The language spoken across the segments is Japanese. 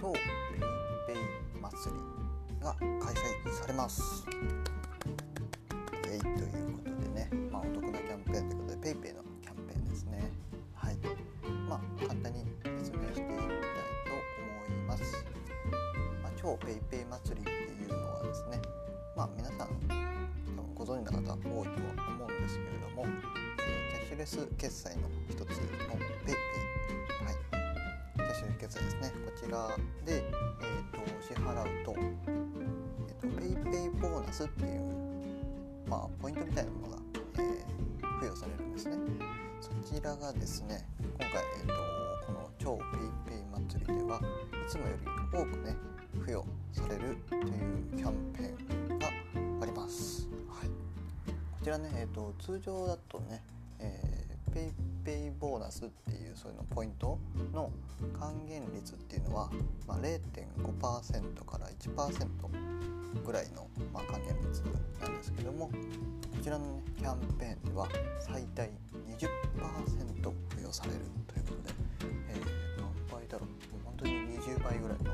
超 PayPay 祭りが開催されます。えいということでね、まあ、お得なキャンペーンということで PayPay のキャンペーンですね。はい。まあ、簡単に説明していきたいと思います。まあ、超 PayPay 祭りっていうのはですね、まあ、皆さん多分ご存知の方多いとは思うんですけれども、えー、キャッシュレス決済の一つらで、えーと、支払うと、えーと、PayPay ボーナスっていうまあ、ポイントみたいなものが、えー、付与されるんですね。そちらがですね今回、えーと、この超 PayPay 祭りではいつもより多くね付与されるというキャンペーンがあります。はい、こちらね、えーと、通常だとね、ラスっていうそういうのポイントの還元率っていうのは、まあ、0.5%から1%ぐらいの、ま、還元率なんですけどもこちらの、ね、キャンペーンでは最大20%付与されるということで、えー、何倍だろう本当に20倍ぐらいの、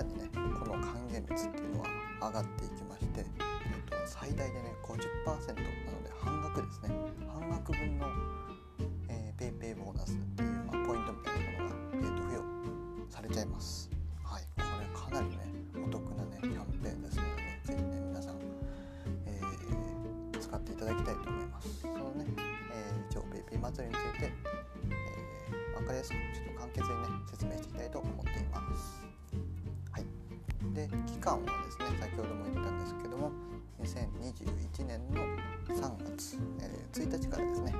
らにねこの還元率っていうのは上がっていきまして最大でね50%なので半額ですね。半額分の、えー、 PayPay ボーナスっていう、まあ、ポイントみたいなものが、えー、と付与されちゃいます。はい。これかなりねお得なねキャンペーンですのでね是非ね皆さん、えー、使っていただきたいと思います。そのね、えー、一応 PayPay 祭りについて、えー、分かりやすくちょっと簡潔にね説明していきたいと思っています。で期間はですね先ほども言ったんですけども2021年の3月、えー、1日からですね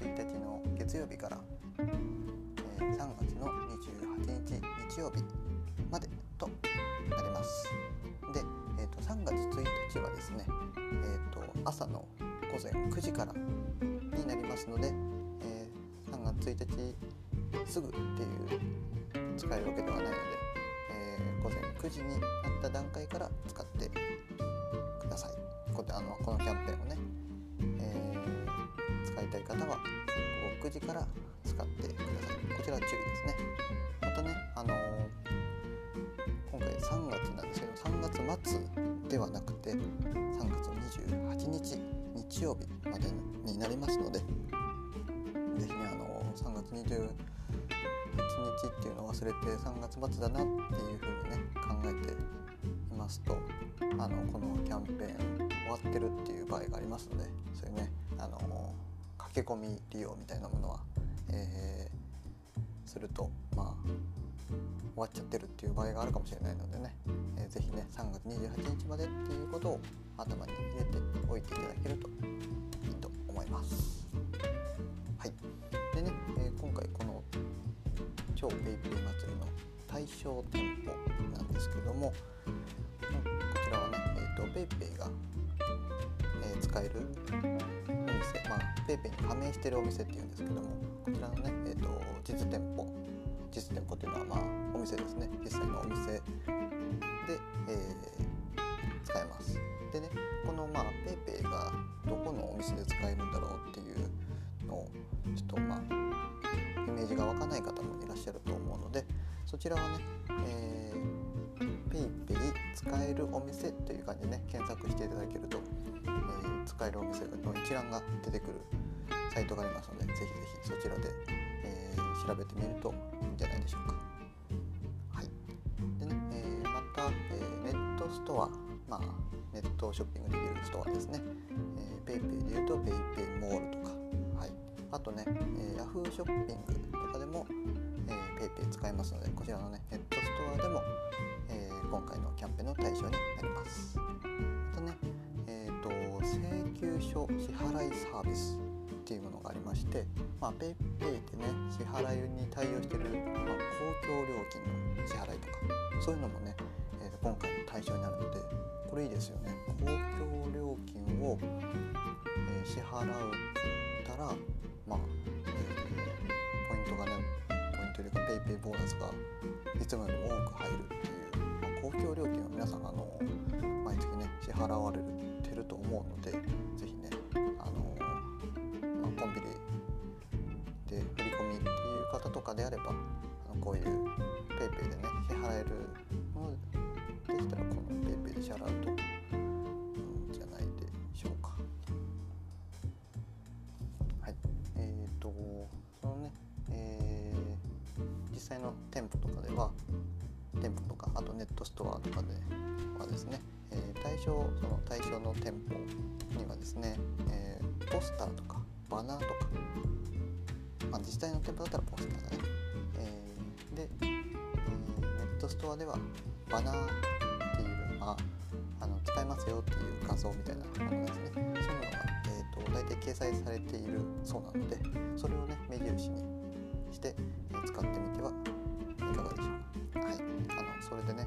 1日の月曜日から、えー、3月の28日日曜日までとなります。で、えーと、3月1日はですね、えーと、朝の午前9時からになりますので、えー、3月1日すぐっていう使えるわけではないので、ー、午前9時になった段階から使ってください。こあのこのキャンペーンをね、えー、使いたい方は午後9時から使ってください。こちら注意ですね。またねあのー、今回3月なんですけど3月末ではなくて3月28日日曜日までになりますので是非ねあのー、3月28日1日っていうのを忘れて3月末だなっていうふうにね考えていますとあのこのキャンペーン終わってるっていう場合がありますのでそういうねあの駆け込み利用みたいなものは、えー、するとまあ終わっちゃってるっていう場合があるかもしれないのでね、えー、ぜひね3月28日までっていうことを頭に入れておいていただけるといいと思います。超 PayPay 祭りの対象店舗なんですけどもこちらはね、えーと、PayPay が、えー、使えるお店、まあ、PayPay に加盟してるお店っていうんですけどもこちらのね、えーと、実店舗実店舗っていうのは、まあ、お店ですね。実際のお店で、えー、使えます。でねこの、まあ、PayPay がどこのお店で使えるんだろうっていうのをちょっとまあが湧かない方もいらっしゃると思うのでそちらはね、えー、PayPay 使えるお店という感じでね検索していただけると、えー、使えるお店の一覧が出てくるサイトがありますのでぜひぜひそちらで、えー、調べてみるといいんじゃないでしょうか。はい、でね、えー、また、えネットストア、まあ、ネットショッピングできるストアですね、え PayPay でいうと PayPay モールとか、はい、あとね、え Yahoo ショッピングも、え PayPay 使えますのでこちらのねネットストアでもえ今回のキャンペーンの対象になります。あとねえっ、ー、と請求書支払いサービスっていうものがありまして、ま、PayPay でね支払いに対応してる、まあ、公共料金の支払いとかそういうのもね、えー、今回の対象になるのでこれいいですよね。公共料金を、えー、支払うたらまあ、ポイントというか PayPay ボーナスがいつもよりも多く入るっていう、まあ、公共料金は皆さんあの毎月ね支払われてると思うので是非ねあの、まあ、コンビニで振り込みっていう方とかであればあのこういう PayPay でね支払えるものでしたらこの PayPay で支払うと際の店舗とかでは店舗とかあとネットストアとかではですね、えー、対象その対象の店舗にはですね、えー、ポスターとかバナーとか、まあ、実際の店舗だったらポスターだね、えー、で、えー、ネットストアではバナーっていう、まあ、あの使えますよっていう画像みたいなものですね。そういうのが、えーと、大体掲載されているそうなのでそれをね目印にして、えー、使ってみてはいかがでしょうか。はい、あのそれでね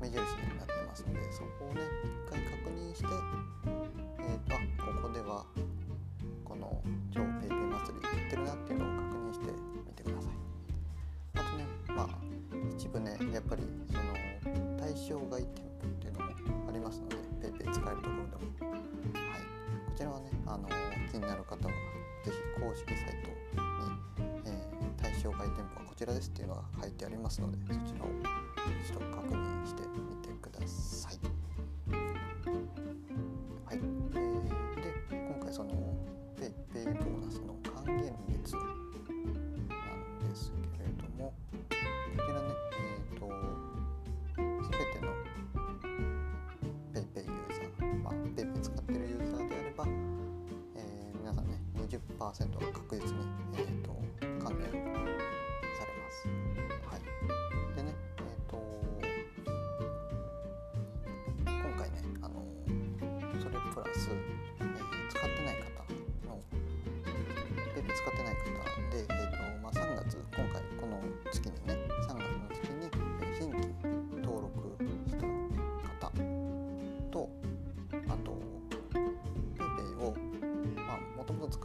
目印になってますのでそこをね一回確認して、えーと、あここではこのらですっていうのが書いてありますのでそちらを一度確認してみてください。はい、えー、で今回その PayPay ボーナスの還元率なんですけれどもこちらねえっ、ー、と全ての PayPay ユーザー、まあ、PayPay 使ってるユーザーであれば、えー、皆さんね20%が確実に、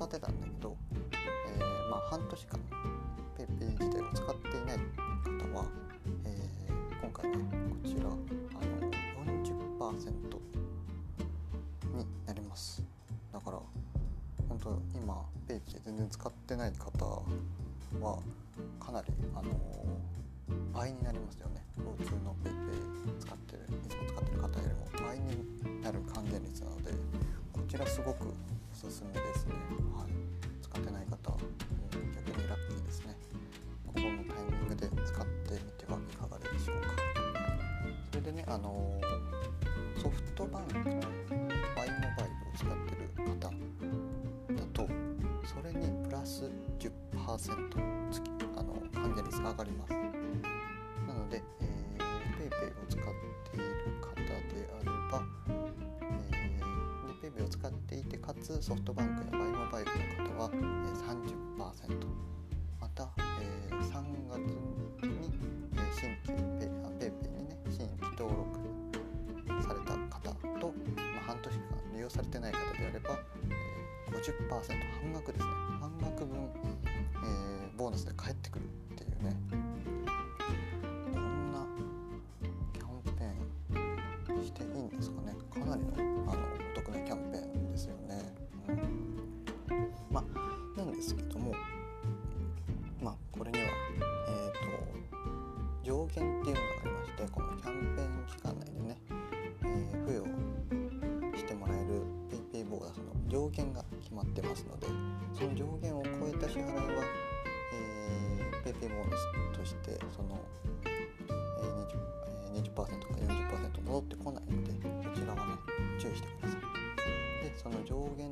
ってたんだけど、えー、まあ半年間 PayPay 自体を使っていない方は、えー、今回ねこちらあの40%になります。だから本当今 PayPay 全然使ってない方はかなりあの倍になりますよね。普通の PayPay 使ってるいつも使ってる方よりも倍になる還元率なのでこちらすごくおすすめですね、あのソフトバンクと Y モバイルを使ってる方だとそれにプラス10%付きあの還元率が上がります。なので、え、PayPay を使っている方であれば、えー、PayPay を使っていてかつソフトバンクや Y 50%半額ですね。半額分、えー、ボーナスで返ってくるっていうね。こんなキャンペーンしていいんですかね。かなりのあのお得なキャンペーンですよね、うん、まあなんですけどもってますのでその上限を超えた支払いは、えー、PayPay ボーナスとしてその、えー、20%, 20か40%戻ってこないのでそちらはね注意してください。でその上限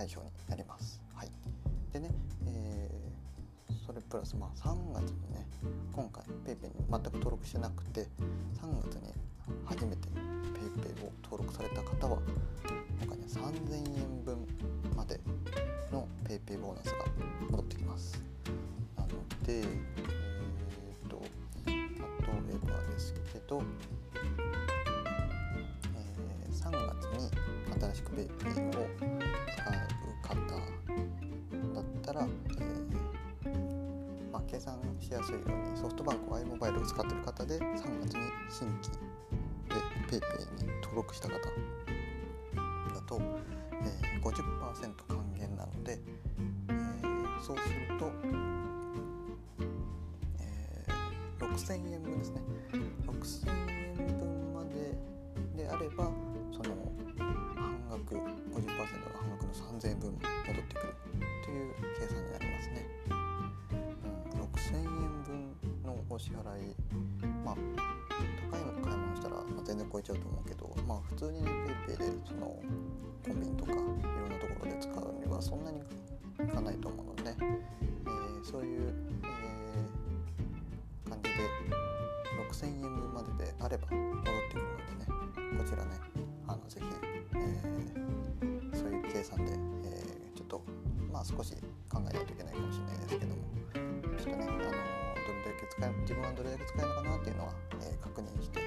対象になります。はい、でね、えー、それプラス、まあ、3月にね今回 PayPay に全く登録してなくて3月に初めて PayPay を登録された方は今回ね3000円分までの PayPay ボーナスが戻ってきます。なので、えーと、例えばですけど、えー、3月に新しく PayPay を算しやすいようにソフトバンク i モバイルを使っている方で3月に新規で PayPay に登録した方だと、えー、50%還元なので、えー、そうすると、えー、6000円分ですね。6000円えちゃうと思うけどまあ普通にね PayPay でそのコンビニとかいろんなところで使うにはそんなにいかないと思うので、えー、そういう、えー、感じで6000円分までであれば戻ってくるのでねこちらねあのぜひ、えー、そういう計算で、えちょっとまあ少し考えないといけないかもしれないですけどもちょっとねあのどれだけ使え自分はどれだけ使えるのかなっていうのは、え確認して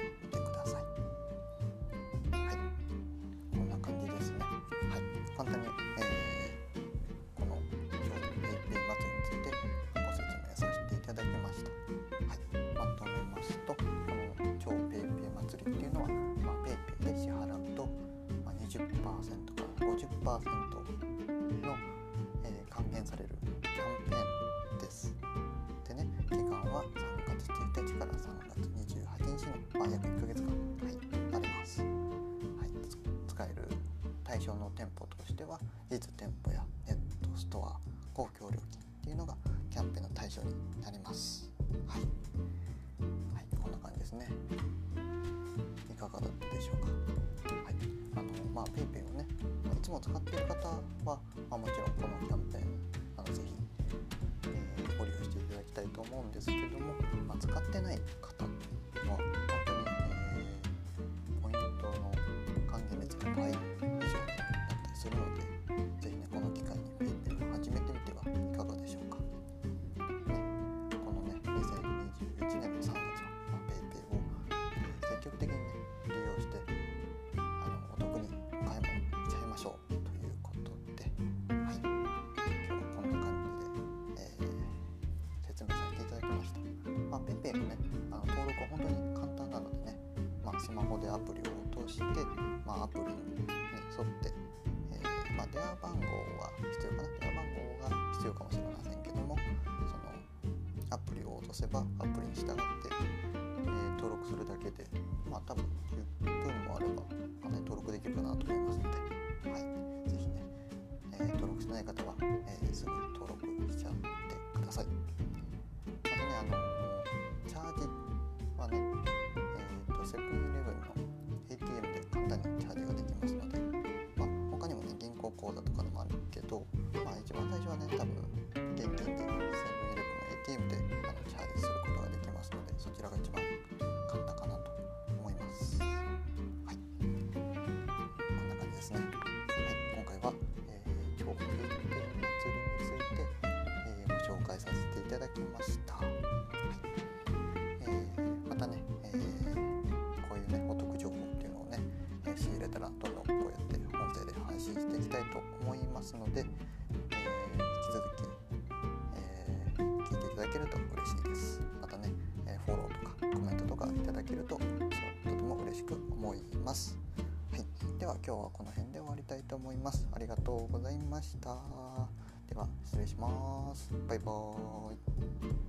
舗としては実店舗やネットストア公共料金っていうのがキャンペーンの対象になります。はい、はい、こんな感じですね。いかがだったでしょうか。はい。あのまあ PayPay をねいつも使っている方は、ペイのねあの登録は本当に簡単なのでねまあ、スマホでアプリを落として、まあ、アプリに沿ってえまあ、電話番号は必要かな電話番号が必要かもしれませんけどもそのアプリを落とせばアプリに従って、えー、登録するだけでまあ多分10分もあればかなり登録できるかなと思いますので、はい、ぜひね、えー、登録してない方は、え、すぐ登録しちゃってください。ね、えーと、セブンイレブンの ATM で簡単にチャージができますので、ま他にもね。銀行口座とかでもあるけど、まあ、一番最初はね多分現金でセブンイレブンの ATM であのチャージすることができますのでそちらが一番らどんどんこうやって音声で配信していきたいと思いますので、えー、引き続き、えー、聞いていただけると嬉しいです。またね、えフォローとかコメントとかいただけるととても嬉しく思います。はい、では今日はこの辺で終わりたいと思います。ありがとうございました。では失礼します。バイバーイ。